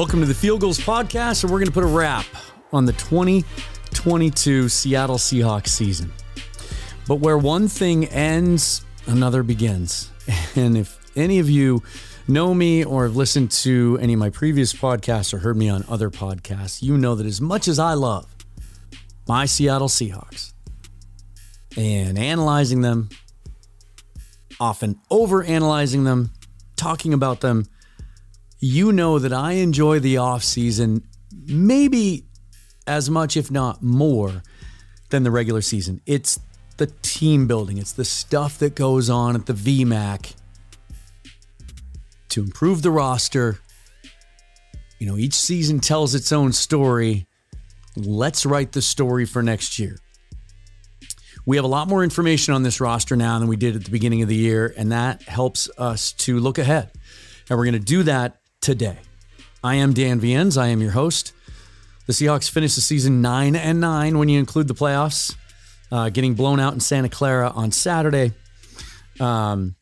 Welcome to the Field Gulls Podcast, and we're going to put a wrap on the 2022 Seattle Seahawks season. But where one thing ends, another begins. And if any of you know me or have listened to any of my previous podcasts or heard me on other podcasts, you know that as much as I love my Seattle Seahawks and analyzing them, often over analyzing them, talking about them, you know that I enjoy the off season maybe as much, if not more, than the regular season. It's the team building, it's the stuff that goes on at the VMAC to improve the roster. You know, each season tells its own story. Let's write the story for next year. We have a lot more information on this roster now than we did at the beginning of the year, and that helps us to look ahead. And we're going to do that today. I am Dan Viens. I am your host. The Seahawks finished the season nine and nine when you include the playoffs, uh, getting blown out in Santa Clara on Saturday. Um,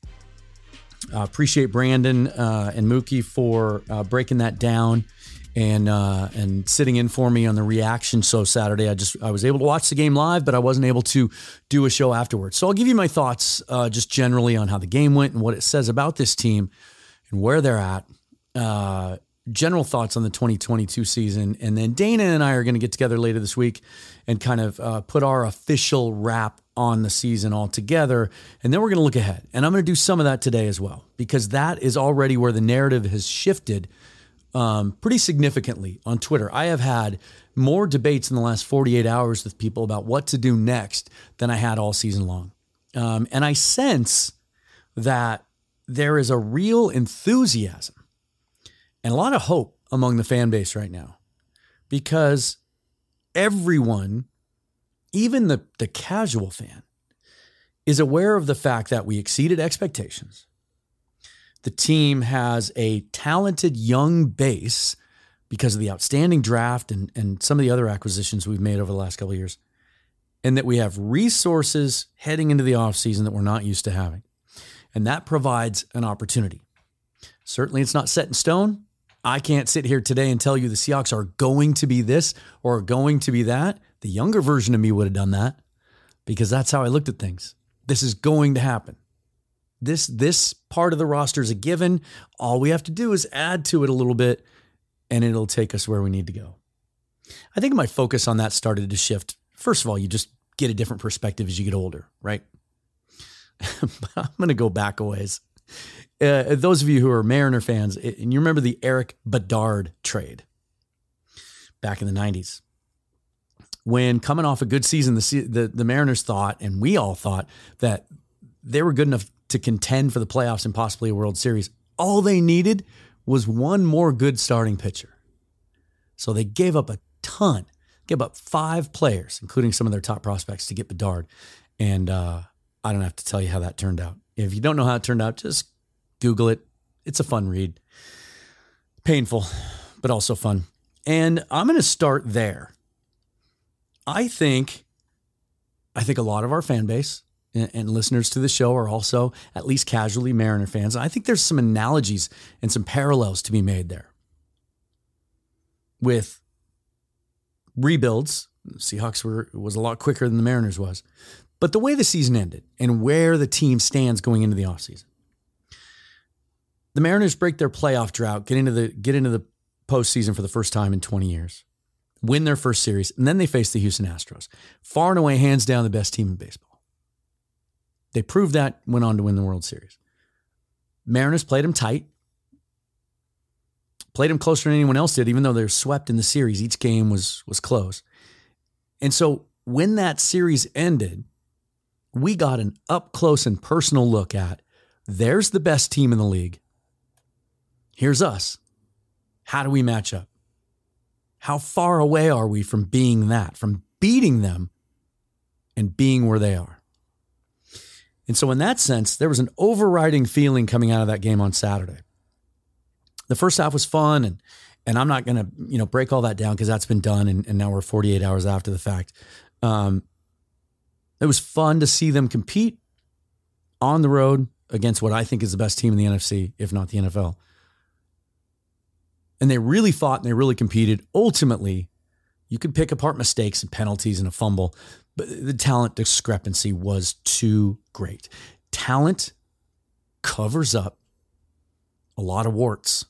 appreciate Brandon uh, and Mookie for uh, breaking that down and uh, and sitting in for me on the reaction show Saturday. I just I was able to watch the game live, but I wasn't able to do a show afterwards. So I'll give you my thoughts uh, just generally on how the game went and what it says about this team and where they're at. Uh, general thoughts on the 2022 season, and then Dana and I are going to get together later this week and kind of uh, put our official wrap on the season all together. And then we're going to look ahead. And I'm going to do some of that today as well, because that is already where the narrative has shifted um, pretty significantly on Twitter. I have had more debates in the last 48 hours with people about what to do next than I had all season long. Um, and I sense that there is a real enthusiasm and a lot of hope among the fan base right now because everyone, even the, the casual fan, is aware of the fact that we exceeded expectations the team has a talented young base because of the outstanding draft and, and some of the other acquisitions we've made over the last couple of years. And that we have resources heading into the offseason that we're not used to having. And that provides an opportunity. Certainly, it's not set in stone. I can't sit here today and tell you the Seahawks are going to be this or going to be that. The younger version of me would have done that because that's how I looked at things. This is going to happen. This this part of the roster is a given. All we have to do is add to it a little bit, and it'll take us where we need to go. I think my focus on that started to shift. First of all, you just get a different perspective as you get older, right? I'm going to go back a ways. Uh, those of you who are Mariner fans, and you remember the Erik Bedard trade back in the 90s, when coming off a good season, the, the, the Mariners thought, and we all thought, that they were good enough to contend for the playoffs and possibly a World Series. All they needed was one more good starting pitcher. So they gave up a ton, gave up five players, including some of their top prospects, to get Bedard. And uh, I don't have to tell you how that turned out. If you don't know how it turned out, just Google it. It's a fun read. Painful, but also fun. And I'm going to start there. I think, I think a lot of our fan base, and, and listeners to the show are also at least casually Mariner fans. I think there's some analogies and some parallels to be made there with rebuilds. Seahawks were was a lot quicker than the Mariners was. But the way the season ended and where the team stands going into the offseason. The Mariners break their playoff drought, get into the get into the postseason for the first time in 20 years, win their first series, and then they face the Houston Astros. Far and away, hands down, the best team in baseball. They proved that, went on to win the World Series. Mariners played them tight, played them closer than anyone else did, even though they were swept in the series. Each game was was close. And so when that series ended, we got an up close and personal look at there's the best team in the league. Here's us. How do we match up? How far away are we from being that, from beating them and being where they are? And so, in that sense, there was an overriding feeling coming out of that game on Saturday. The first half was fun, and and I'm not going to you know break all that down because that's been done, and, and, now we're 48 hours after the fact. Um, it was fun to see them compete on the road against what I think is the best team in the NFC, if not the NFL. And they really fought and they really competed. Ultimately, you could pick apart mistakes and penalties and a fumble, but the talent discrepancy was too great. Talent covers up a lot of warts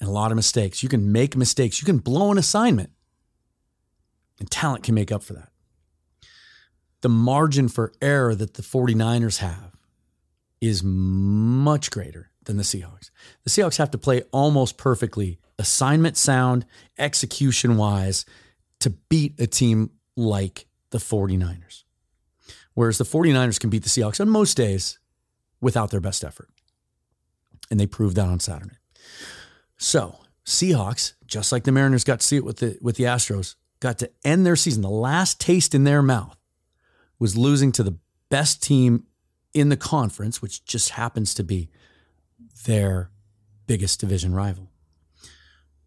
and a lot of mistakes. You can make mistakes, you can blow an assignment, and talent can make up for that. The margin for error that the 49ers have is much greater than the Seahawks. The Seahawks have to play almost perfectly, assignment sound, execution wise, to beat a team like the 49ers. Whereas the 49ers can beat the Seahawks on most days without their best effort. And they proved that on Saturday. So, Seahawks, just like the Mariners got to see it with the with the Astros, got to end their season. The last taste in their mouth was losing to the best team in the conference, which just happens to be their biggest division rival.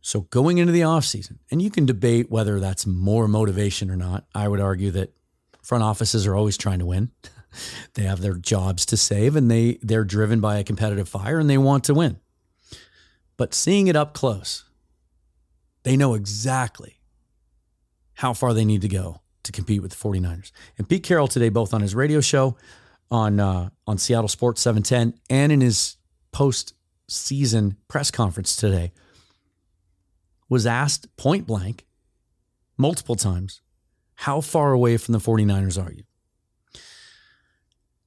So going into the offseason, and you can debate whether that's more motivation or not. I would argue that front offices are always trying to win. they have their jobs to save and they they're driven by a competitive fire and they want to win. But seeing it up close, they know exactly how far they need to go to compete with the 49ers. And Pete Carroll today, both on his radio show on uh, on Seattle Sports 710 and in his post season press conference today, was asked point blank multiple times, How far away from the 49ers are you?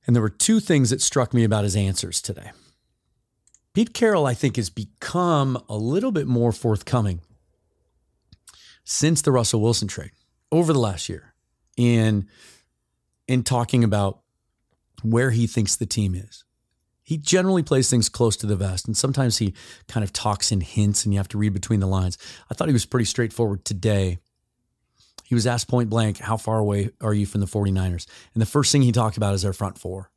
And there were two things that struck me about his answers today. Pete Carroll, I think, has become a little bit more forthcoming since the Russell Wilson trade over the last year in, in talking about where he thinks the team is. He generally plays things close to the vest, and sometimes he kind of talks in hints and you have to read between the lines. I thought he was pretty straightforward today. He was asked point blank, How far away are you from the 49ers? And the first thing he talked about is their front four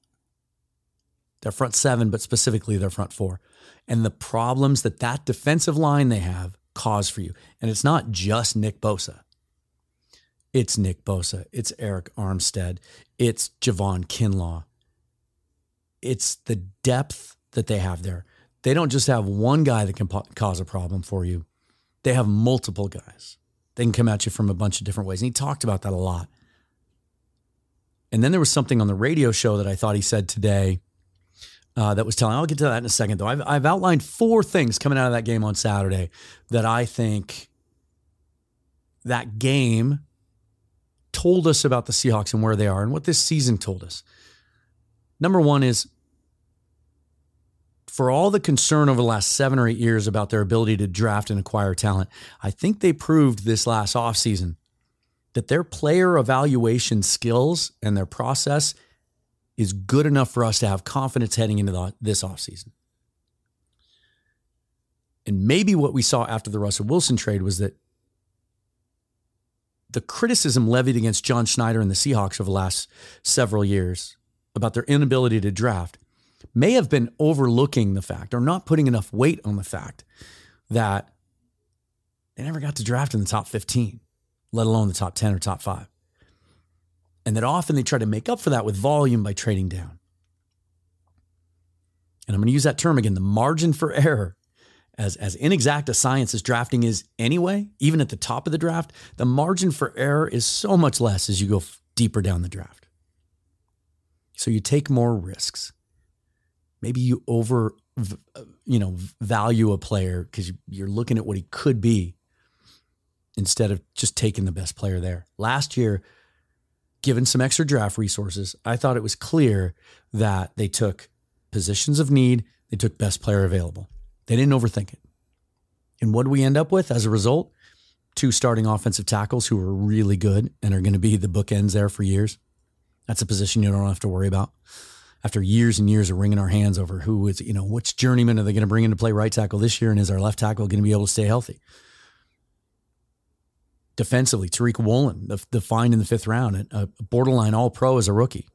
their front seven, but specifically their front four, and the problems that that defensive line they have cause for you. And it's not just Nick Bosa. It's Nick Bosa. It's Arik Armstead. It's Javon Kinlaw. It's the depth that they have there. They don't just have one guy that can po- cause a problem for you. They have multiple guys. They can come at you from a bunch of different ways. And he talked about that a lot. And then there was something on the radio show that I thought he said today uh, that was telling. I'll get to that in a second, though. I've, I've outlined four things coming out of that game on Saturday that I think that game told us about the Seahawks and where they are and what this season told us. Number one is for all the concern over the last seven or eight years about their ability to draft and acquire talent, I think they proved this last offseason that their player evaluation skills and their process is good enough for us to have confidence heading into the, this offseason. And maybe what we saw after the Russell Wilson trade was that the criticism levied against John Schneider and the Seahawks over the last several years about their inability to draft may have been overlooking the fact or not putting enough weight on the fact that they never got to draft in the top 15, let alone the top 10 or top five and that often they try to make up for that with volume by trading down. And I'm going to use that term again the margin for error. As, as inexact a science as drafting is anyway, even at the top of the draft, the margin for error is so much less as you go deeper down the draft. So you take more risks. Maybe you over, you know, value a player because you're looking at what he could be instead of just taking the best player there. Last year, given some extra draft resources, I thought it was clear that they took positions of need, they took best player available. They didn't overthink it. And what do we end up with as a result? Two starting offensive tackles who are really good and are going to be the bookends there for years. That's a position you don't have to worry about. After years and years of wringing our hands over who is, you know, which journeyman are they going to bring in to play right tackle this year? And is our left tackle going to be able to stay healthy? defensively. Tariq Woolen, the, the find in the fifth round, a borderline all pro as a rookie.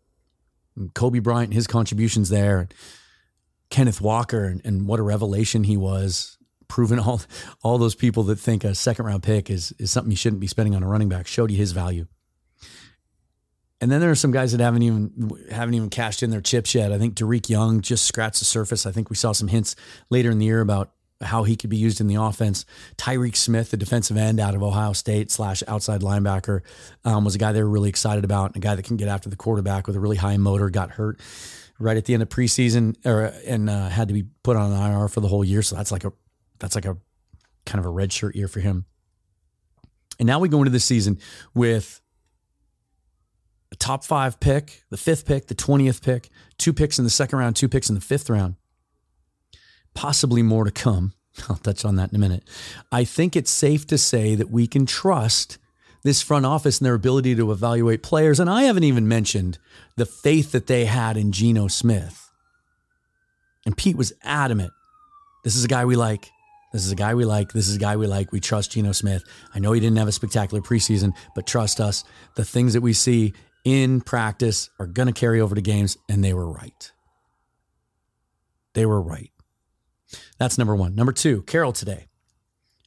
And Coby Bryant, and his contributions there. And Kenneth Walker, and, and what a revelation he was, proving all all those people that think a second round pick is, is something you shouldn't be spending on a running back, showed you his value. And then there are some guys that haven't even haven't even cashed in their chips yet. I think Dareke Young just scratched the surface. I think we saw some hints later in the year about how he could be used in the offense. Tyreke Smith, the defensive end out of Ohio State slash outside linebacker, um, was a guy they were really excited about, a guy that can get after the quarterback with a really high motor. Got hurt right at the end of preseason, or and uh, had to be put on an IR for the whole year. So that's like a that's like a kind of a red shirt year for him. And now we go into the season with a top five pick, the fifth pick, the 20th pick, two picks in the second round, two picks in the fifth round, possibly more to come. I'll touch on that in a minute. I think it's safe to say that we can trust this front office and their ability to evaluate players. And I haven't even mentioned the faith that they had in Geno Smith. And Pete was adamant. This is a guy we like. This is a guy we like. This is a guy we like. We trust Geno Smith. I know he didn't have a spectacular preseason, but trust us. The things that we see in practice are going to carry over to games, and they were right. They were right. That's number one. Number two, Carroll today.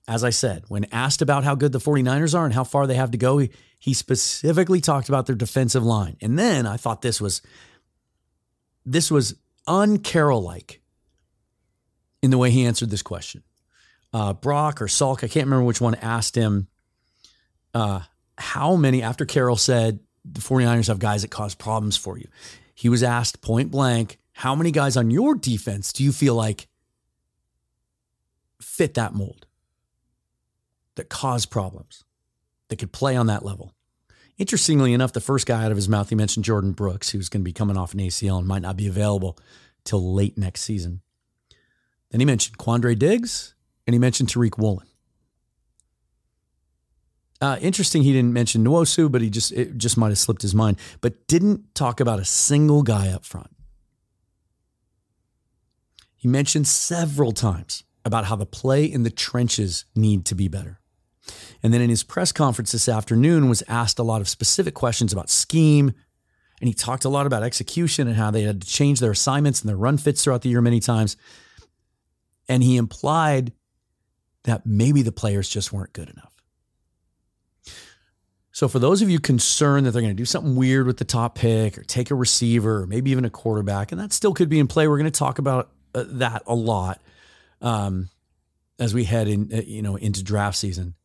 As I said, when asked about how good the 49ers are and how far they have to go, he, he specifically talked about their defensive line. And then I thought this was this was un-Carroll like in the way he answered this question. Uh, Brock or Salk, I can't remember which one asked him uh, how many, after Carroll said the 49ers have guys that cause problems for you, he was asked point blank, how many guys on your defense do you feel like fit that mold, that cause problems, that could play on that level? Interestingly enough, the first guy out of his mouth, he mentioned Jordyn Brooks, who's going to be coming off an ACL and might not be available till late next season. Then he mentioned Quandre Diggs and he mentioned Tariq Woolen. Uh, interesting, he didn't mention Nwosu, but he just it just might have slipped his mind. But didn't talk about a single guy up front. He mentioned several times about how the play in the trenches need to be better. And then in his press conference this afternoon was asked a lot of specific questions about scheme, and he talked a lot about execution and how they had to change their assignments and their run fits throughout the year many times. And he implied that maybe the players just weren't good enough. So, for those of you concerned that they're going to do something weird with the top pick or take a receiver or maybe even a quarterback, and that still could be in play, we're going to talk about uh, that a lot um, as we head in, uh, you know, into draft season.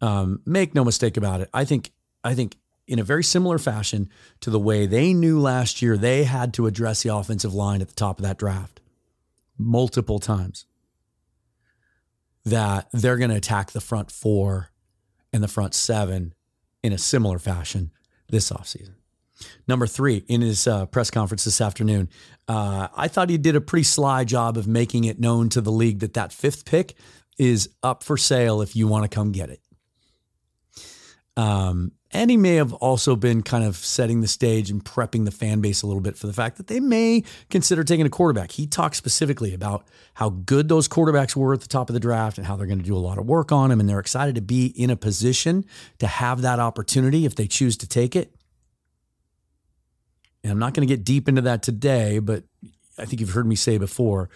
Um, make no mistake about it. I think, I think, in a very similar fashion to the way they knew last year, they had to address the offensive line at the top of that draft multiple times. That they're going to attack the front four and the front seven in a similar fashion this offseason. Number three, in his uh, press conference this afternoon, uh, I thought he did a pretty sly job of making it known to the league that that fifth pick is up for sale if you want to come get it. Um, and he may have also been kind of setting the stage and prepping the fan base a little bit for the fact that they may consider taking a quarterback. He talked specifically about how good those quarterbacks were at the top of the draft and how they're going to do a lot of work on them. And they're excited to be in a position to have that opportunity if they choose to take it. And I'm not going to get deep into that today, but I think you've heard me say before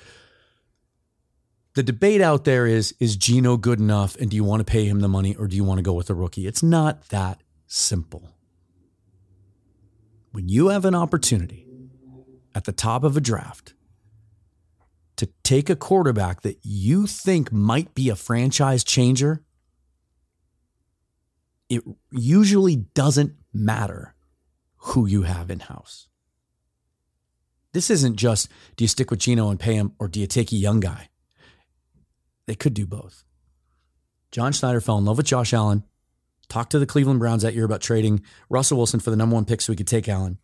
the debate out there is is Geno good enough and do you want to pay him the money or do you want to go with a rookie? It's not that simple. When you have an opportunity at the top of a draft to take a quarterback that you think might be a franchise changer, it usually doesn't matter who you have in house. This isn't just do you stick with Geno and pay him or do you take a young guy? They could do both. John Schneider fell in love with Josh Allen, talked to the Cleveland Browns that year about trading Russell Wilson for the number one pick so we could take Allen.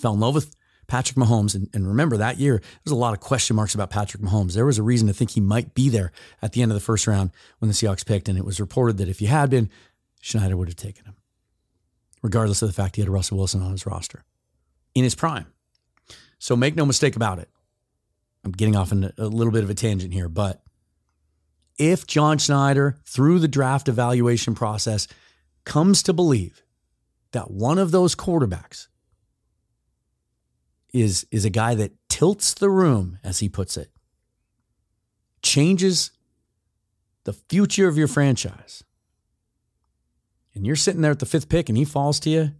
Fell in love with Patrick Mahomes. And, and remember, that year, there was a lot of question marks about Patrick Mahomes. There was a reason to think he might be there at the end of the first round when the Seahawks picked. And it was reported that if he had been, Schneider would have taken him, regardless of the fact he had Russell Wilson on his roster in his prime. So make no mistake about it. I'm getting off in a little bit of a tangent here, but if John Schneider, through the draft evaluation process, comes to believe that one of those quarterbacks is, is a guy that tilts the room, as he puts it, changes the future of your franchise, and you're sitting there at the fifth pick and he falls to you,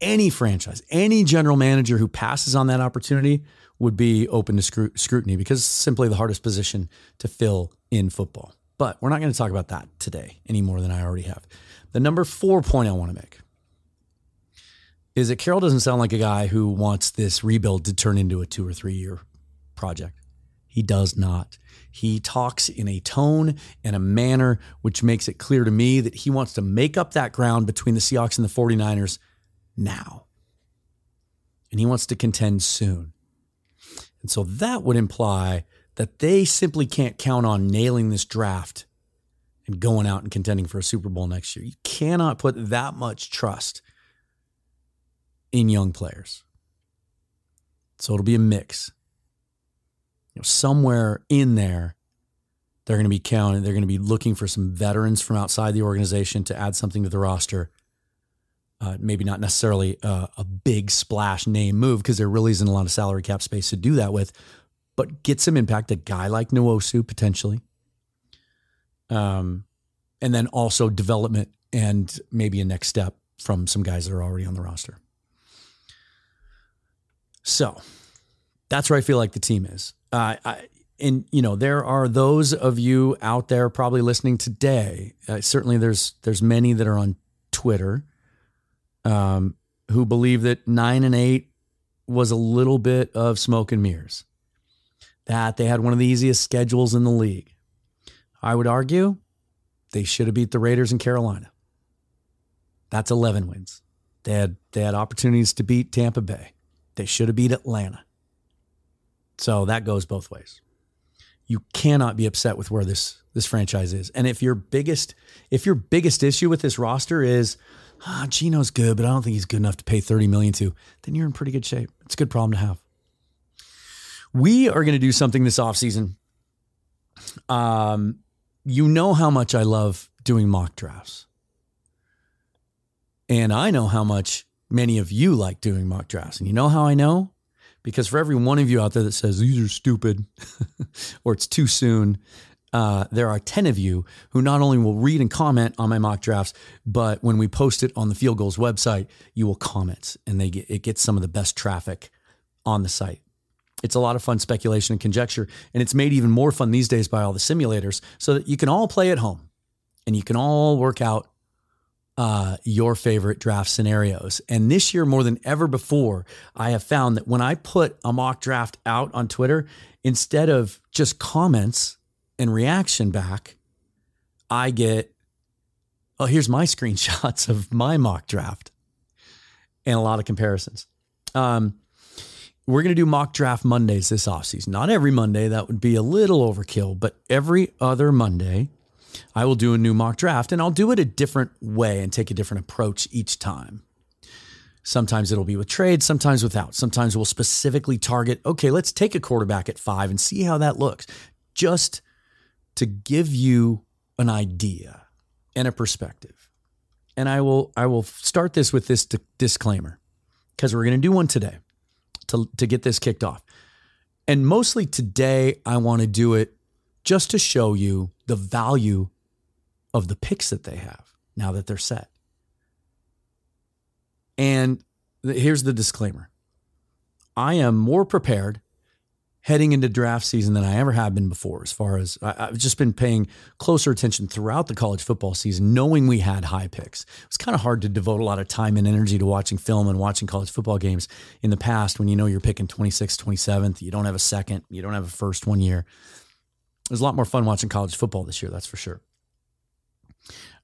any franchise, any general manager who passes on that opportunity would be open to scrutiny because it's simply the hardest position to fill in football. But we're not going to talk about that today any more than I already have. The number four point I want to make is that Carroll doesn't sound like a guy who wants this rebuild to turn into a two or three year project. He does not. He talks in a tone and a manner which makes it clear to me that he wants to make up that ground between the Seahawks and the 49ers now. And he wants to contend soon. And so that would imply that they simply can't count on nailing this draft and going out and contending for a Super Bowl next year. You cannot put that much trust in young players. So it'll be a mix. You know, somewhere in there, they're going to be counting. They're going to be looking for some veterans from outside the organization to add something to the roster. Uh, maybe not necessarily uh, a big splash name move because there really isn't a lot of salary cap space to do that with, but get some impact. A guy like Nwosu potentially, um, and then also development and maybe a next step from some guys that are already on the roster. So that's where I feel like the team is. Uh, I, and you know there are those of you out there probably listening today. Uh, certainly, there's there's many that are on Twitter um, who believe that nine and eight was a little bit of smoke and mirrors. That they had one of the easiest schedules in the league. I would argue they should have beat the Raiders in Carolina. That's 11 wins. They had they had opportunities to beat Tampa Bay. They should have beat Atlanta. So that goes both ways. You cannot be upset with where this this franchise is. And if your biggest if your biggest issue with this roster is ah, Geno's good, but I don't think he's good enough to pay 30 million to, then you're in pretty good shape. It's a good problem to have. We are going to do something this offseason. Um, you know how much I love doing mock drafts. And I know how much many of you like doing mock drafts. And you know how I know? Because for every one of you out there that says these are stupid or it's too soon, uh, there are 10 of you who not only will read and comment on my mock drafts, but when we post it on the Field Gulls website, you will comment and they get, it gets some of the best traffic on the site. It's a lot of fun speculation and conjecture, and it's made even more fun these days by all the simulators so that you can all play at home and you can all work out uh, your favorite draft scenarios. And this year, more than ever before, I have found that when I put a mock draft out on Twitter, instead of just comments, and reaction back, I get, oh, here's my screenshots of my mock draft and a lot of comparisons. Um, we're going to do mock draft Mondays this offseason. Not every Monday, that would be a little overkill, but every other Monday, I will do a new mock draft and I'll do it a different way and take a different approach each time. Sometimes it'll be with trades, sometimes without. Sometimes we'll specifically target, okay, let's take a quarterback at five and see how that looks. Just to give you an idea and a perspective. And I will I will start this with this disclaimer because we're going to do one today to to get this kicked off. And mostly today I want to do it just to show you the value of the picks that they have now that they're set. And here's the disclaimer. I am more prepared heading into draft season than I ever have been before. As far as I, have just been paying closer attention throughout the college football season, knowing we had high picks. It was kind of hard to devote a lot of time and energy to watching film and watching college football games in the past when you know you're picking 26th, 27th, you don't have a second, you don't have a first one year. It was a lot more fun watching college football this year, that's for sure.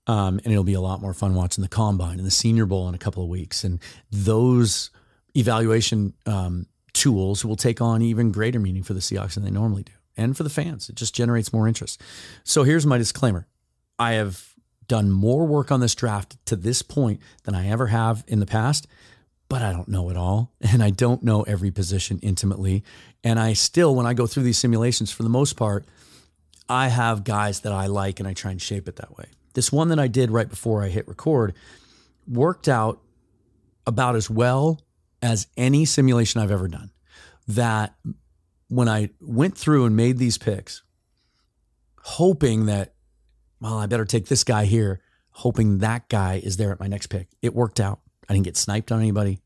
Um, and it'll be a lot more fun watching the combine and the Senior Bowl in a couple of weeks, and those evaluation um, tools will take on even greater meaning for the Seahawks than they normally do and for the fans. It just generates more interest. So here's my disclaimer I have done more work on this draft to this point than I ever have in the past, but I don't know it all. And I don't know every position intimately. And I still, when I go through these simulations, for the most part, I have guys that I like and I try and shape it that way. This one that I did right before I hit record worked out about as well as any simulation I've ever done. That when I went through and made these picks, hoping that, well, I better take this guy here, hoping that guy is there at my next pick, it worked out. I didn't get sniped on anybody.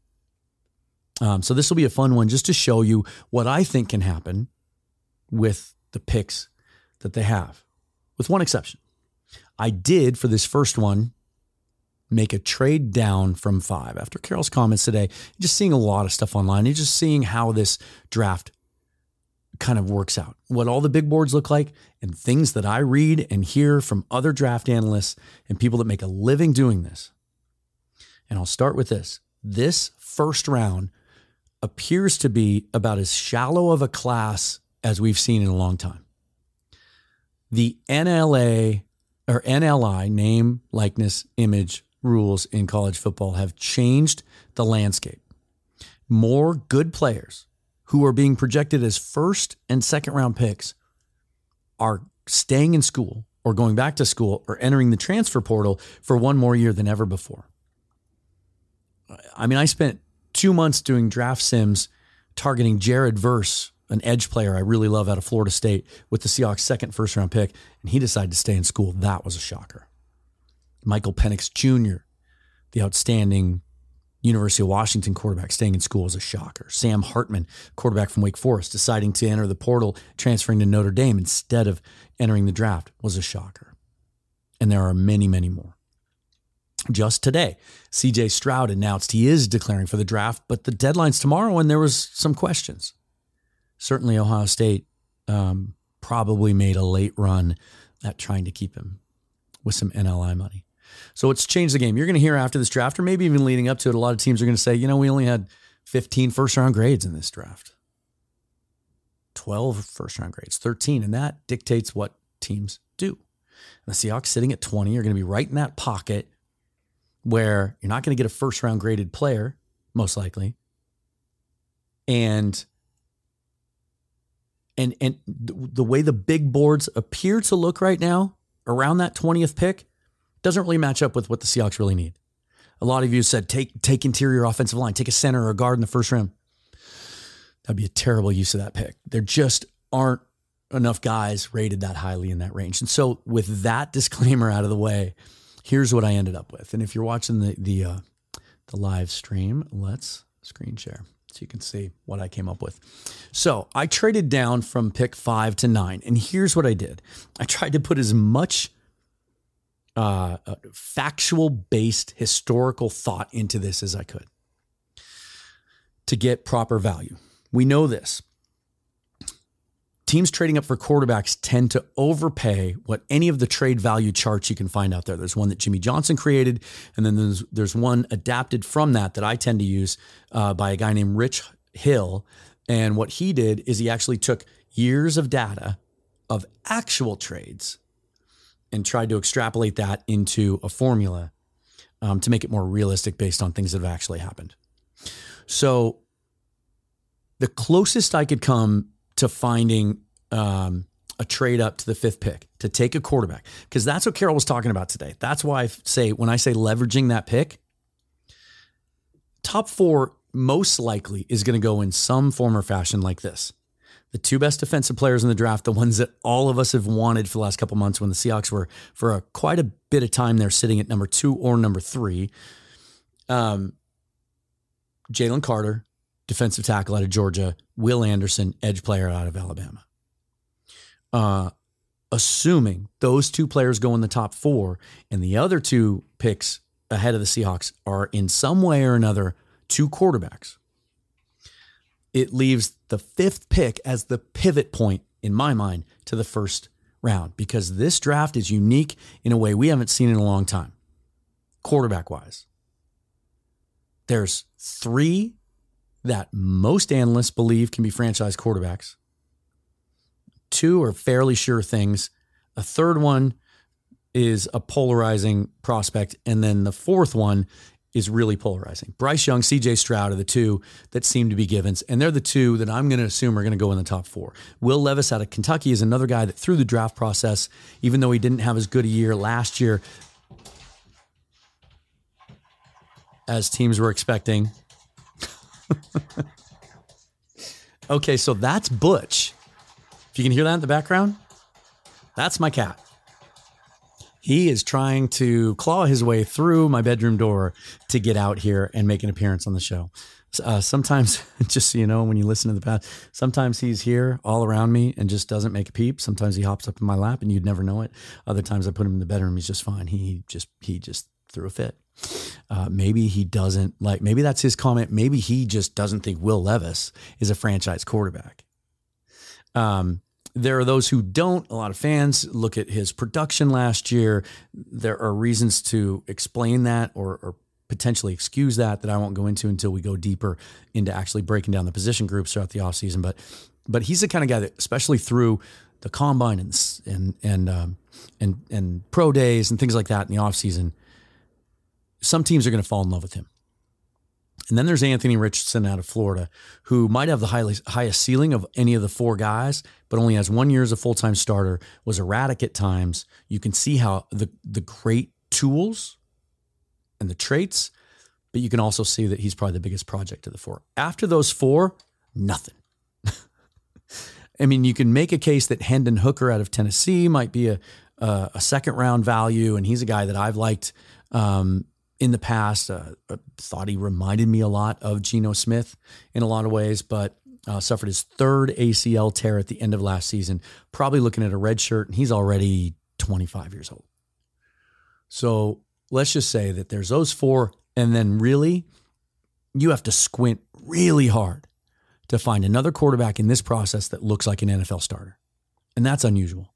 Um, so this will be a fun one just to show you what I think can happen with the picks that they have, with one exception. I did for this first one make a trade down from five. After Carroll's comments today, just seeing a lot of stuff online and just seeing how this draft kind of works out, what all the big boards look like, and things that I read and hear from other draft analysts and people that make a living doing this. And I'll start with this. This first round appears to be about as shallow of a class as we've seen in a long time. The NLA or NLI, name, likeness, image rules in college football have changed the landscape. More good players who are being projected as first and second round picks are staying in school or going back to school or entering the transfer portal for one more year than ever before. I mean, I spent two months doing draft sims targeting Jared Verse, an edge player I really love out of Florida State, with the Seahawks' second first round pick, and he decided to stay in school. That was a shocker. Michael Penix Jr., the outstanding University of Washington quarterback, staying in school was a shocker. Sam Hartman, quarterback from Wake Forest, deciding to enter the portal, transferring to Notre Dame instead of entering the draft was a shocker. And there are many, many more. Just today, CJ Stroud announced he is declaring for the draft, but the deadline's tomorrow, and there was some questions. Certainly, Ohio State um, probably made a late run at trying to keep him with some NLI money. So it's changed the game. You're going to hear after this draft, or maybe even leading up to it, a lot of teams are going to say, you know, we only had 15 first round grades in this draft, 12 first round grades, 13. And that dictates what teams do. And the Seahawks sitting at 20 are going to be right in that pocket where you're not going to get a first round graded player, most likely. And and and the way the big boards appear to look right now around that 20th pick doesn't really match up with what the Seahawks really need. A lot of you said take take interior offensive line, take a center or a guard in the first round. That'd be a terrible use of that pick. There just aren't enough guys rated that highly in that range. And so with that disclaimer out of the way, here's what I ended up with. And if you're watching the the uh, the live stream, let's screen share so you can see what I came up with. So I traded down from pick five to nine, and here's what I did. I tried to put as much uh factual based historical thought into this as I could to get proper value. We know this teams trading up for quarterbacks tend to overpay what any of the trade value charts you can find out there. There's one that Jimmy Johnson created, and then there's there's one adapted from that that I tend to use uh, by a guy named Rich Hill. And what he did is he actually took years of data of actual trades and tried to extrapolate that into a formula um, to make it more realistic based on things that have actually happened. So the closest I could come to finding um, a trade up to the fifth pick to take a quarterback because that's what Carroll was talking about today. That's why I say when I say leveraging that pick, top four most likely is going to go in some form or fashion like this. The two best defensive players in the draft, the ones that all of us have wanted for the last couple months when the Seahawks were for a, quite a bit of time they're sitting at number two or number three. Um, Jalen Carter, defensive tackle out of Georgia, Will Anderson, edge player out of Alabama. Uh, assuming those two players go in the top four and the other two picks ahead of the Seahawks are in some way or another two quarterbacks, it leaves the fifth pick as the pivot point, in my mind, to the first round because this draft is unique in a way we haven't seen in a long time, quarterback wise. There's three that most analysts believe can be franchise quarterbacks. Two are fairly sure things. A third one is a polarizing prospect. And then the fourth one is really polarizing. Bryce Young, CJ Stroud are the two that seem to be givens, and they're the two that I'm going to assume are going to go in the top four. Will Levis out of Kentucky is another guy that through the draft process, even though he didn't have as good a year last year as teams were expecting, okay, so that's Butch. If you can hear that in the background, that's my cat. He is trying to claw his way through my bedroom door to get out here and make an appearance on the show. Uh, sometimes, just so you know, when you listen to the past, sometimes he's here all around me and just doesn't make a peep. Sometimes he hops up in my lap and you'd never know it. Other times I put him in the bedroom, he's just fine. He just he just threw a fit. Uh, maybe he doesn't like. Maybe that's his comment. Maybe he just doesn't think Will Levis is a franchise quarterback. Um, there are those who don't. A lot of fans look at his production last year. There are reasons to explain that or, or potentially excuse that that I won't go into until we go deeper into actually breaking down the position groups throughout the offseason. But but he's the kind of guy that, especially through the combine and and and um, and and pro days and things like that in the offseason, some teams are going to fall in love with him. And then there's Anthony Richardson out of Florida, who might have the highest, highest ceiling of any of the four guys, but only has one year as a full time starter, was erratic at times. You can see how the, the great tools and the traits, but you can also see that he's probably the biggest project of the four. After those four, nothing. I mean, you can make a case that Hendon Hooker out of Tennessee might be a, a, a second round value, and he's a guy that I've liked um, in the past. Uh, uh, thought he reminded me a lot of Geno Smith in a lot of ways, but uh, suffered his third ACL tear at the end of last season. Probably looking at a red shirt, and he's already 25 years old. So let's just say that there's those four, and then really, you have to squint really hard to find another quarterback in this process that looks like an NFL starter. And that's unusual.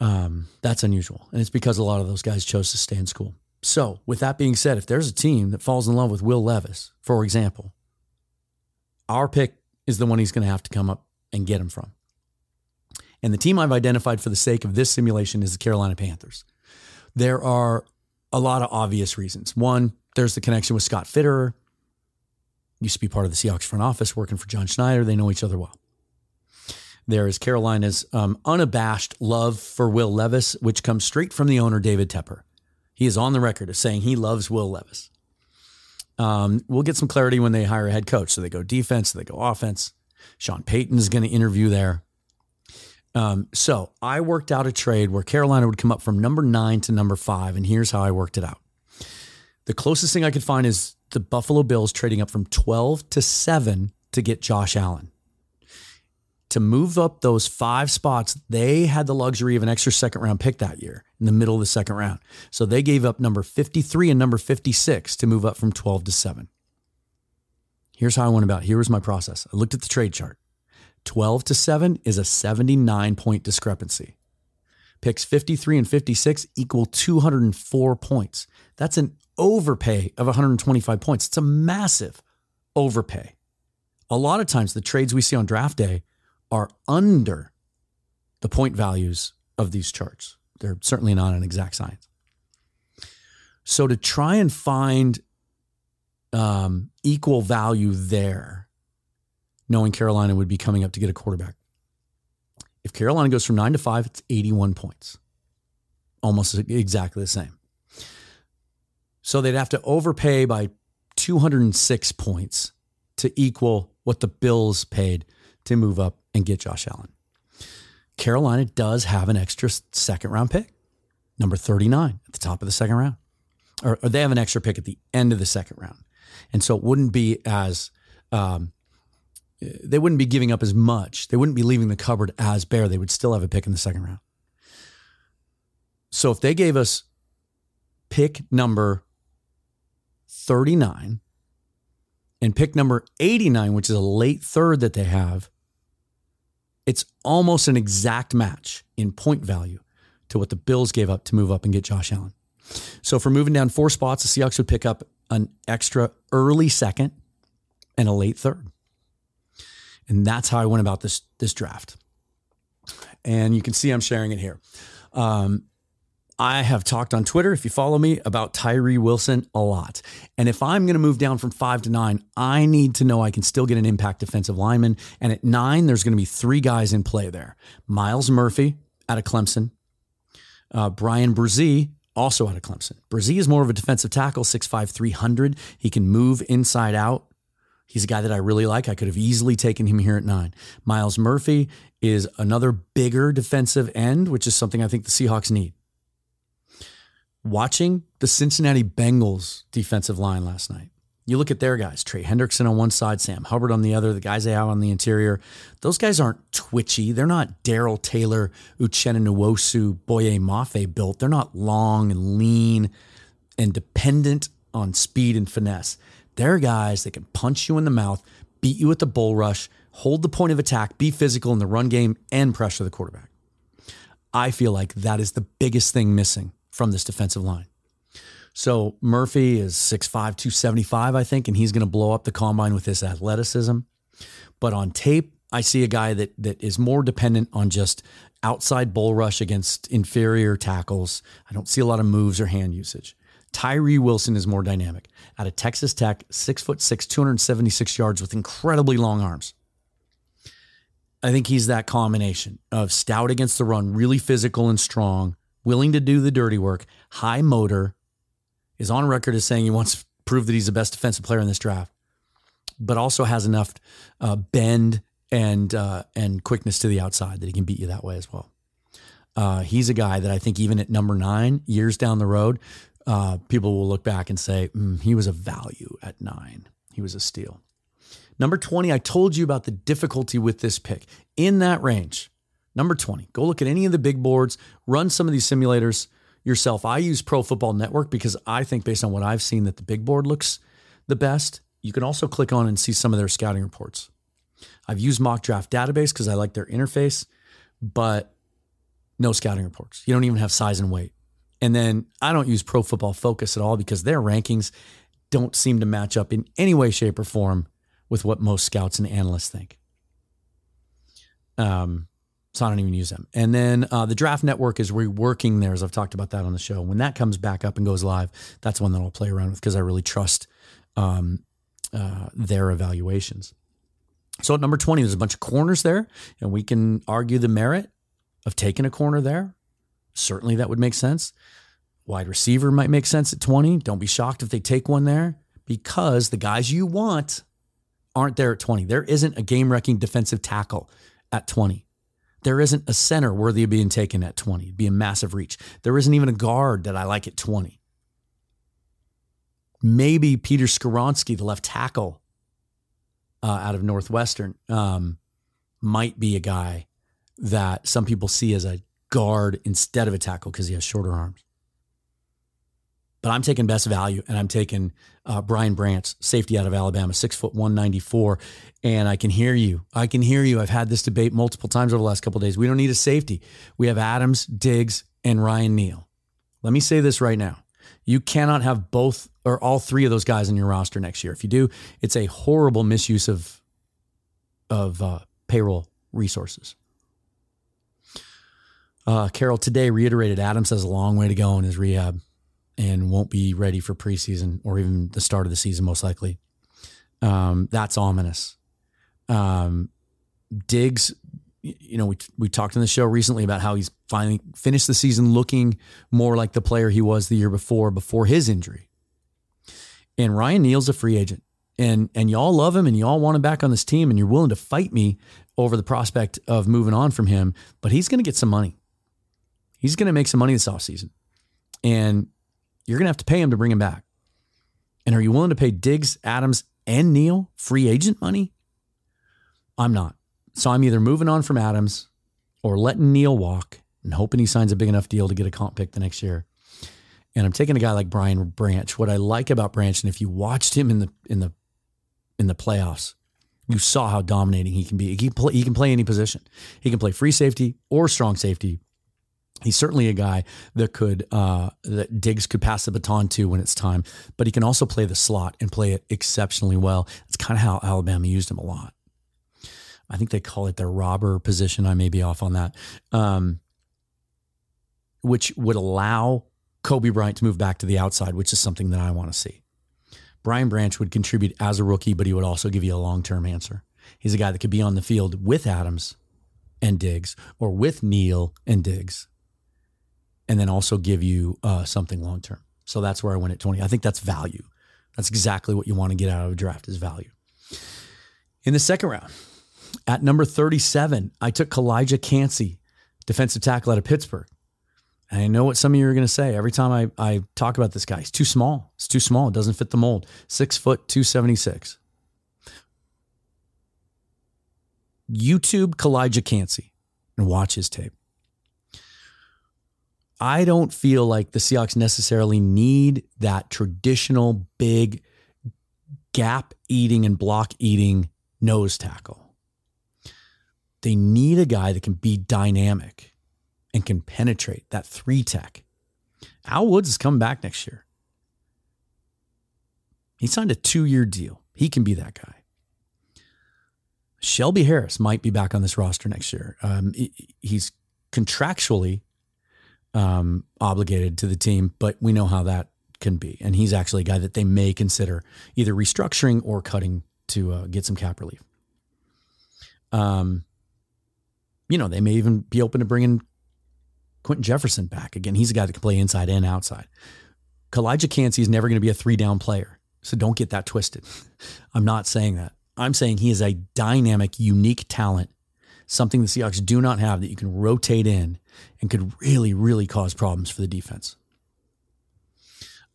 Um, that's unusual. And it's because a lot of those guys chose to stay in school. So, with that being said, if there's a team that falls in love with Will Levis, for example, our pick is the one he's going to have to come up and get him from. And the team I've identified for the sake of this simulation is the Carolina Panthers. There are a lot of obvious reasons. One, there's the connection with Scott Fitterer. Used to be part of the Seahawks front office, working for John Schneider. They know each other well. There is Carolina's um, unabashed love for Will Levis, which comes straight from the owner, David Tepper. He is on the record as saying he loves Will Levis. Um, we'll get some clarity when they hire a head coach. So they go defense, they go offense. Sean Payton is going to interview there. Um, so I worked out a trade where Carolina would come up from number nine to number five, and here's how I worked it out. The closest thing I could find is the Buffalo Bills trading up from 12 to seven to get Josh Allen to move up those five spots, they had the luxury of an extra second round pick that year in the middle of the second round. So they gave up number 53 and number 56 to move up from 12 to 7. Here's how I went about. Here was my process. I looked at the trade chart. 12 to 7 is a 79 point discrepancy. Picks 53 and 56 equal 204 points. That's an overpay of 125 points. It's a massive overpay. A lot of times, the trades we see on draft day are under the point values of these charts. They're certainly not an exact science. So to try and find um, equal value there, knowing Carolina would be coming up to get a quarterback. If Carolina goes from nine to five, it's 81 points, almost exactly the same. So they'd have to overpay by 206 points to equal what the Bills paid to move up and get Josh Allen. Carolina does have an extra second round pick, number 39 at the top of the second round. Or, or they have an extra pick at the end of the second round. And so it wouldn't be as, um, they wouldn't be giving up as much. They wouldn't be leaving the cupboard as bare. They would still have a pick in the second round. So if they gave us pick number 39 and pick number 89, which is a late third that they have, it's almost an exact match in point value to what the Bills gave up to move up and get Josh Allen. So for moving down four spots, the Seahawks would pick up an extra early second and a late third. And that's how I went about this, this draft. And you can see I'm sharing it here. Um, I have talked on Twitter, if you follow me, about Tyree Wilson a lot. And if I'm going to move down from five to nine, I need to know I can still get an impact defensive lineman. And at nine, there's going to be three guys in play there Myles Murphy out of Clemson, uh, Bryan Bresee, also out of Clemson. Bresee is more of a defensive tackle, 6'5, 300. He can move inside out. He's a guy that I really like. I could have easily taken him here at nine. Myles Murphy is another bigger defensive end, which is something I think the Seahawks need. Watching the Cincinnati Bengals defensive line last night. You look at their guys, Trey Hendrickson on one side, Sam Hubbard on the other, the guys they have on the interior. Those guys aren't twitchy. They're not Darrell Taylor, Uchenna Nwosu, Boye Mafe built. They're not long and lean and dependent on speed and finesse. They're guys that can punch you in the mouth, beat you at the bull rush, hold the point of attack, be physical in the run game, and pressure the quarterback. I feel like that is the biggest thing missing from this defensive line. So Murphy is 6'5, 275, I think, and he's going to blow up the combine with his athleticism. But on tape, I see a guy that that is more dependent on just outside bull rush against inferior tackles. I don't see a lot of moves or hand usage. Tyree Wilson is more dynamic. Out of Texas Tech, six foot six, 276 yards with incredibly long arms. I think he's that combination of stout against the run, really physical and strong, willing to do the dirty work, high motor, is on record as saying he wants to prove that he's the best defensive player in this draft, but also has enough uh, bend and uh, and quickness to the outside that he can beat you that way as well. Uh, he's a guy that I think even at number nine, years down the road, uh, people will look back and say mm, he was a value at nine. He was a steal. Number 20, I told you about the difficulty with this pick. In that range, number 20, go look at any of the big boards, run some of these simulators yourself. I use Pro Football Network because I think, based on what I've seen, that the big board looks the best. You can also click on and see some of their scouting reports. I've used Mock Draft Database because I like their interface, but no scouting reports. You don't even have size and weight. And then I don't use Pro Football Focus at all because their rankings don't seem to match up in any way, shape, or form with what most scouts and analysts think. Um, so I don't even use them. And then uh, the Draft Network is reworking theirs. I've talked about that on the show. When that comes back up and goes live, that's one that I'll play around with because I really trust um, uh, their evaluations. So at number 20, there's a bunch of corners there, and we can argue the merit of taking a corner there. Certainly that would make sense. Wide receiver might make sense at 20. Don't be shocked if they take one there because the guys you want aren't there at 20. There isn't a game wrecking defensive tackle at 20. There isn't a center worthy of being taken at 20. It'd be a massive reach. There isn't even a guard that I like at 20. Maybe Peter Skoronski, the left tackle uh, out of Northwestern, um, might be a guy that some people see as a guard instead of a tackle because he has shorter arms. But I'm taking best value, and I'm taking uh, Brian Branch, safety out of Alabama, six foot one ninety four, and I can hear you. I can hear you. I've had this debate multiple times over the last couple days. We don't need a safety. We have Adams, Diggs, and Ryan Neal. Let me say this right now: you cannot have both or all three of those guys in your roster next year. If you do, it's a horrible misuse of of uh, payroll resources. Uh, Carroll today reiterated Adams has a long way to go in his rehab and won't be ready for preseason or even the start of the season, most likely. Um, that's ominous. Um, Diggs, you know, we we talked in the show recently about how he's finally finished the season looking more like the player he was the year before, before his injury. And Ryan Neal's a free agent, and and y'all love him, and y'all want him back on this team, and you're willing to fight me over the prospect of moving on from him. But he's going to get some money. He's going to make some money this offseason. And you're going to have to pay him to bring him back. And are you willing to pay Diggs, Adams, and Neal free agent money? I'm not. So I'm either moving on from Adams or letting Neal walk and hoping he signs a big enough deal to get a comp pick the next year. And I'm taking a guy like Brian Branch. What I like about Branch, and if you watched him in the in the in the playoffs, you saw how dominating he can be. He can play, he can play any position. He can play free safety or strong safety He's certainly a guy that could uh, that Diggs could pass the baton to when it's time, but he can also play the slot and play it exceptionally well. It's kind of how Alabama used him a lot. I think they call it their robber position. I may be off on that, um, which would allow Coby Bryant to move back to the outside, which is something that I want to see. Brian Branch would contribute as a rookie, but he would also give you a long term answer. He's a guy that could be on the field with Adams and Diggs or with Neal and Diggs and then also give you uh, something long term. So that's where I went at 20. I think that's value. That's exactly what you want to get out of a draft is value. In the second round, at number 37, I took Calijah Kancey, defensive tackle out of Pittsburgh. And I know what some of you are going to say every time I, I talk about this guy. He's too small. It's too small. It doesn't fit the mold. Six foot, 276. YouTube Calijah Kancey and watch his tape. I don't feel like the Seahawks necessarily need that traditional big gap eating and block eating nose tackle. They need a guy that can be dynamic and can penetrate that three tech. Al Woods is coming back next year. He signed a two year deal. He can be that guy. Shelby Harris might be back on this roster next year. Um, he's contractually um, obligated to the team, but we know how that can be. And he's actually a guy that they may consider either restructuring or cutting to uh, get some cap relief. Um, you know, they may even be open to bringing Quinton Jefferson back. Again, he's a guy that can play inside and outside. Calijah Kancey is never going to be a three down player. So don't get that twisted. I'm not saying that. I'm saying he is a dynamic, unique talent, something the Seahawks do not have that you can rotate in and could really, really cause problems for the defense.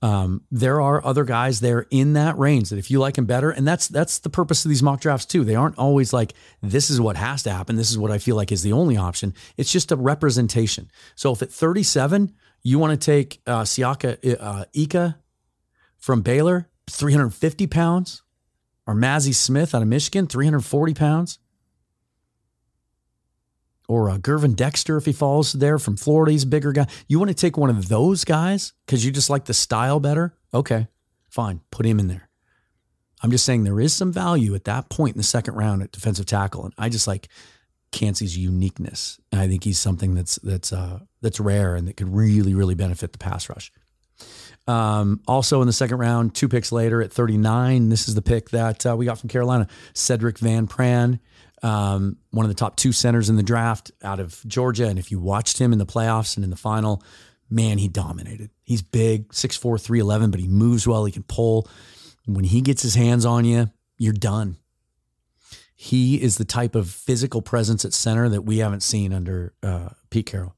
Um, there are other guys there in that range that if you like him better, and that's that's the purpose of these mock drafts too. They aren't always like this is what has to happen. This is what I feel like is the only option. It's just a representation. So if at 37 you want to take uh, Siaki uh, Ika from Baylor, 350 pounds, or Mazi Smith out of Michigan, 340 pounds, or uh, Gervon Dexter if he falls there from Florida. He's a bigger guy. You want to take one of those guys because you just like the style better? Okay, fine. Put him in there. I'm just saying there is some value at that point in the second round at defensive tackle. And I just like Kancey's uniqueness. And I think he's something that's that's uh, that's rare and that could really, really benefit the pass rush. Um, also in the second round, two picks later at 39, this is the pick that uh, we got from Carolina, Sedrick Van Pran um, one of the top two centers in the draft out of Georgia. And if you watched him in the playoffs and in the final, man, he dominated. He's big, 6'4, 311, but he moves well. He can pull. When he gets his hands on you, you're done. He is the type of physical presence at center that we haven't seen under uh, Pete Carroll.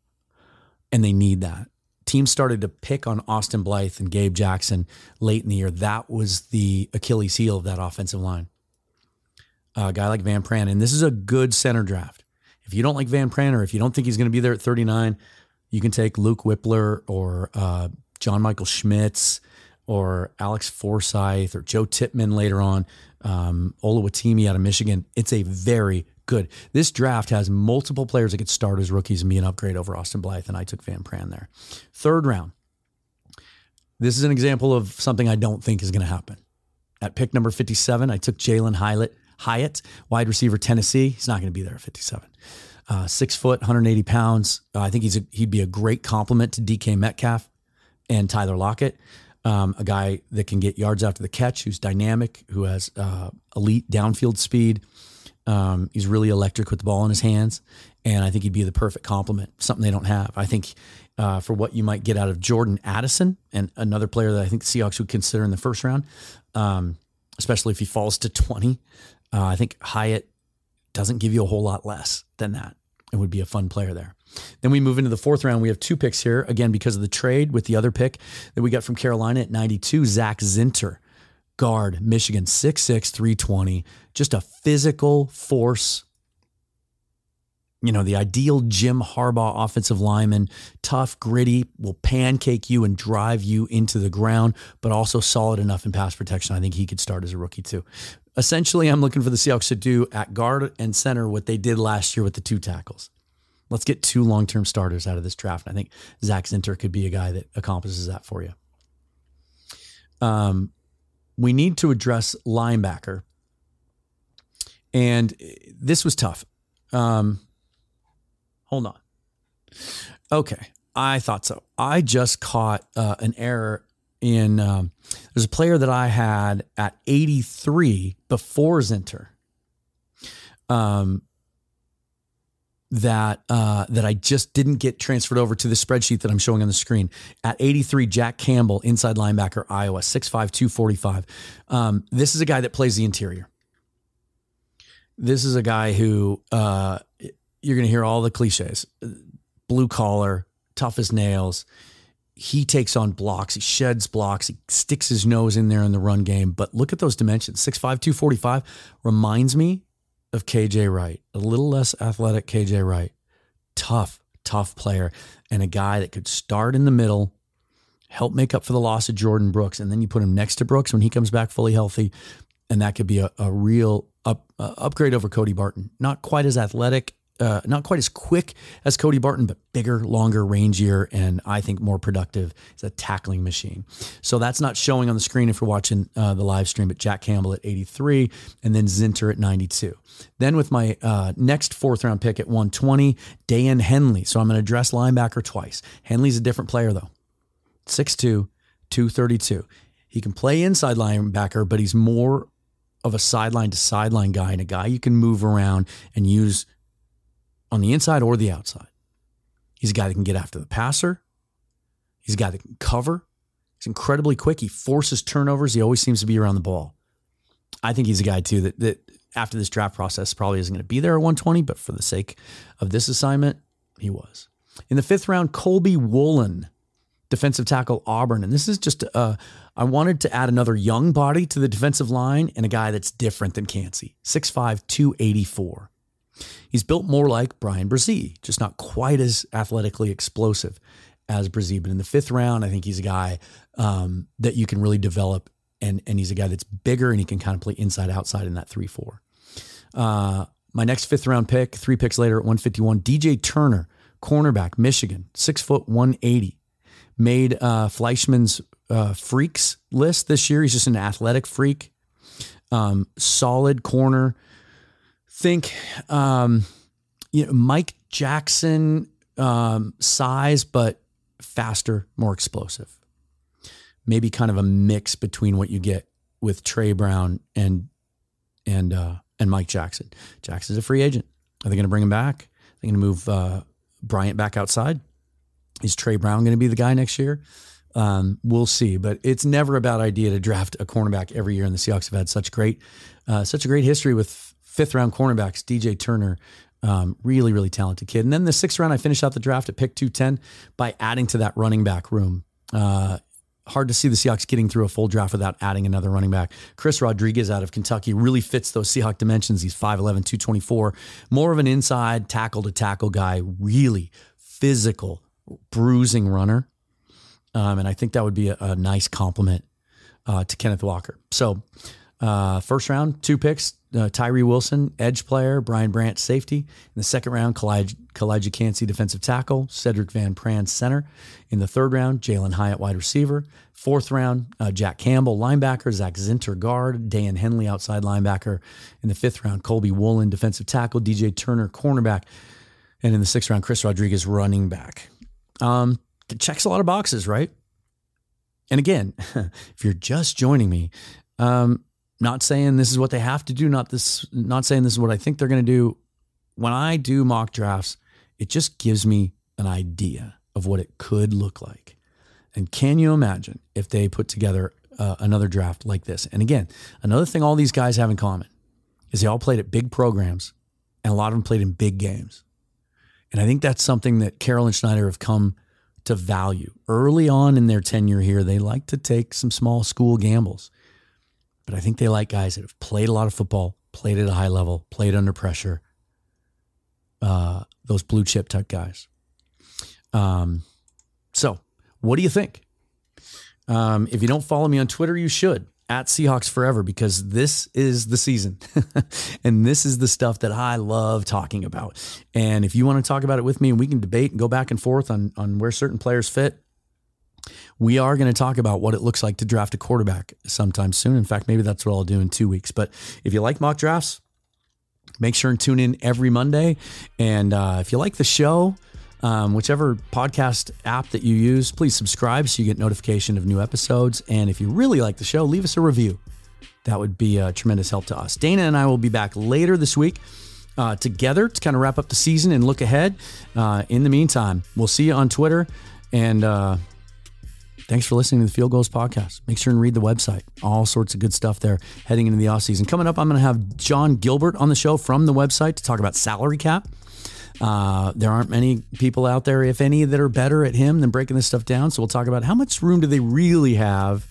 And they need that. Teams started to pick on Austin Blythe and Gabe Jackson late in the year. That was the Achilles heel of that offensive line a guy like Van Pran. And this is a good center draft. If you don't like Van Pran or if you don't think he's going to be there at 39, you can take Luke Wypler or uh, John Michael Schmitz or Alex Forsyth or Joe Tippmann later on, um, Oluwatimi out of Michigan. It's a very good. This draft has multiple players that could start as rookies and be an upgrade over Austin Blythe, and I took Van Pran there. Third round. This is an example of something I don't think is going to happen. At pick number 57, I took Jalen Hyatt Hyatt, wide receiver, Tennessee. He's not going to be there at 57. Uh, six foot, 180 pounds. Uh, I think he's a, he'd be a great complement to DK Metcalf and Tyler Lockett. Um, a guy that can get yards after the catch, who's dynamic, who has uh, elite downfield speed. Um, he's really electric with the ball in his hands, and I think he'd be the perfect complement. Something they don't have. I think uh, for what you might get out of Jordan Addison and another player that I think the Seahawks would consider in the first round, um, especially if he falls to 20. Uh, I think Hyatt doesn't give you a whole lot less than that. It would be a fun player there. Then we move into the fourth round. We have two picks here, again, because of the trade with the other pick that we got from Carolina at 92, Zak Zinter, guard, Michigan, 6'6, 320. Just a physical force you know, the ideal Jim Harbaugh offensive lineman, tough, gritty, will pancake you and drive you into the ground, but also solid enough in pass protection. I think he could start as a rookie too. Essentially, I'm looking for the Seahawks to do at guard and center what they did last year with the two tackles. Let's get two long term starters out of this draft. I think Zak Zinter could be a guy that accomplishes that for you. Um, we need to address linebacker. And this was tough. Um, Hold on. Okay. I thought so. I just caught uh, an error in. Um, there's a player that I had at 83 before Zinter. Um, that uh, that I just didn't get transferred over to the spreadsheet that I'm showing on the screen. At 83, Jack Campbell, inside linebacker, Iowa, 6'5", 245. Um, this is a guy that plays the interior. This is a guy who uh, you're going to hear all the cliches blue collar, tough as nails. He takes on blocks, he sheds blocks, he sticks his nose in there in the run game. But look at those dimensions 6'5, 245 reminds me of KJ Wright, a little less athletic KJ Wright. Tough, tough player, and a guy that could start in the middle, help make up for the loss of Jordyn Brooks. And then you put him next to Brooks when he comes back fully healthy. And that could be a, a real up, uh, upgrade over Cody Barton. Not quite as athletic uh, not quite as quick as Cody Barton, but bigger, longer, rangier, and I think more productive. It's a tackling machine. So that's not showing on the screen if you're watching uh, the live stream, but Jack Campbell at 83 and then Zinter at 92. Then with my uh, next fourth round pick at 120, Dan Henley. So I'm going to address linebacker twice. Henley's a different player though. 6'2, 232. He can play inside linebacker, but he's more of a sideline to sideline guy and a guy you can move around and use on the inside or the outside. He's a guy that can get after the passer. He's a guy that can cover. He's incredibly quick. He forces turnovers. He always seems to be around the ball. I think he's a guy too that that after this draft process probably isn't going to be there at 120, but for the sake of this assignment, he was. In the fifth round, Colby Wooden, defensive tackle Auburn. And this is just, uh, I wanted to add another young body to the defensive line and a guy that's different than Kancey. 6'5, 284. He's built more like Bryan Bresee, just not quite as athletically explosive as Bresee. But in the fifth round, I think he's a guy um, that you can really develop, and and he's a guy that's bigger and he can kind of play inside outside in that three four. Uh, my next fifth round pick, three picks later at 151, DJ Turner, cornerback, Michigan, six foot 180, made uh, Fleischman's uh, freaks list this year. He's just an athletic freak, um, solid corner think um, you know Mike Jackson um, size, but faster, more explosive. Maybe kind of a mix between what you get with Tre Brown and and uh, and Mike Jackson. Jackson's a free agent. Are they going to bring him back? Are they going to move uh, Bryant back outside? Is Tre Brown going to be the guy next year? Um, we'll see, but it's never a bad idea to draft a cornerback every year. And the Seahawks have had such great, uh, such a great history with fifth round cornerbacks, DJ Turner, um, really, really talented kid. And then the sixth round, I finished out the draft at pick 210 by adding to that running back room. Uh, hard to see the Seahawks getting through a full draft without adding another running back. Chris Rodriguez out of Kentucky really fits those Seahawk dimensions. He's 5'11, 224, more of an inside tackle to tackle guy, really physical, bruising runner. Um, and I think that would be a, a nice compliment uh, to Kenneth Walker. So, uh, first round, two picks, uh, Tyree Wilson, edge player, Brian Branch, safety. In the second round, Calijah Kancey, defensive tackle, Sedrick Van Pran, center. In the third round, Jalen Hyatt, wide receiver. Fourth round, uh, Jack Campbell, linebacker, Zak Zinter, guard, Dan Henley, outside linebacker. In the fifth round, Colby Wooden, defensive tackle, DJ Turner, cornerback. And in the sixth round, Chris Rodriguez, running back. Um, checks a lot of boxes, right? And again, if you're just joining me, um, not saying this is what they have to do, not this not saying this is what I think they're going to do. When I do mock drafts, it just gives me an idea of what it could look like. And can you imagine if they put together uh, another draft like this? And again, another thing all these guys have in common is they all played at big programs and a lot of them played in big games. And I think that's something that Carroll and Schneider have come to value. Early on in their tenure here, they like to take some small school gambles. But I think they like guys that have played a lot of football, played at a high level, played under pressure. Uh, those blue chip type guys. Um, so, what do you think? Um, if you don't follow me on Twitter, you should at Seahawks Forever because this is the season and this is the stuff that I love talking about. And if you want to talk about it with me and we can debate and go back and forth on, on where certain players fit, we are going to talk about what it looks like to draft a quarterback sometime soon. In fact, maybe that's what I'll do in two weeks. But if you like mock drafts, make sure and tune in every Monday. And uh, if you like the show, um, whichever podcast app that you use, please subscribe so you get notification of new episodes. And if you really like the show, leave us a review. That would be a tremendous help to us. Dana and I will be back later this week uh, together to kind of wrap up the season and look ahead. Uh, in the meantime, we'll see you on Twitter and uh, Thanks for listening to the Field Gulls podcast. Make sure and read the website. All sorts of good stuff there heading into the offseason. Coming up, I'm going to have John Gilbert on the show from the website to talk about salary cap. Uh, there aren't many people out there, if any, that are better at him than breaking this stuff down. So we'll talk about how much room do they really have.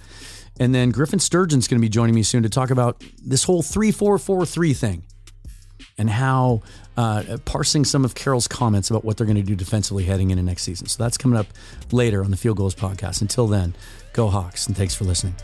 And then Griffin Sturgeon's going to be joining me soon to talk about this whole 3 4 4 3 thing and how uh, parsing some of Carroll's comments about what they're going to do defensively heading into next season. So that's coming up later on the Field Gulls podcast. Until then, go Hawks, and thanks for listening.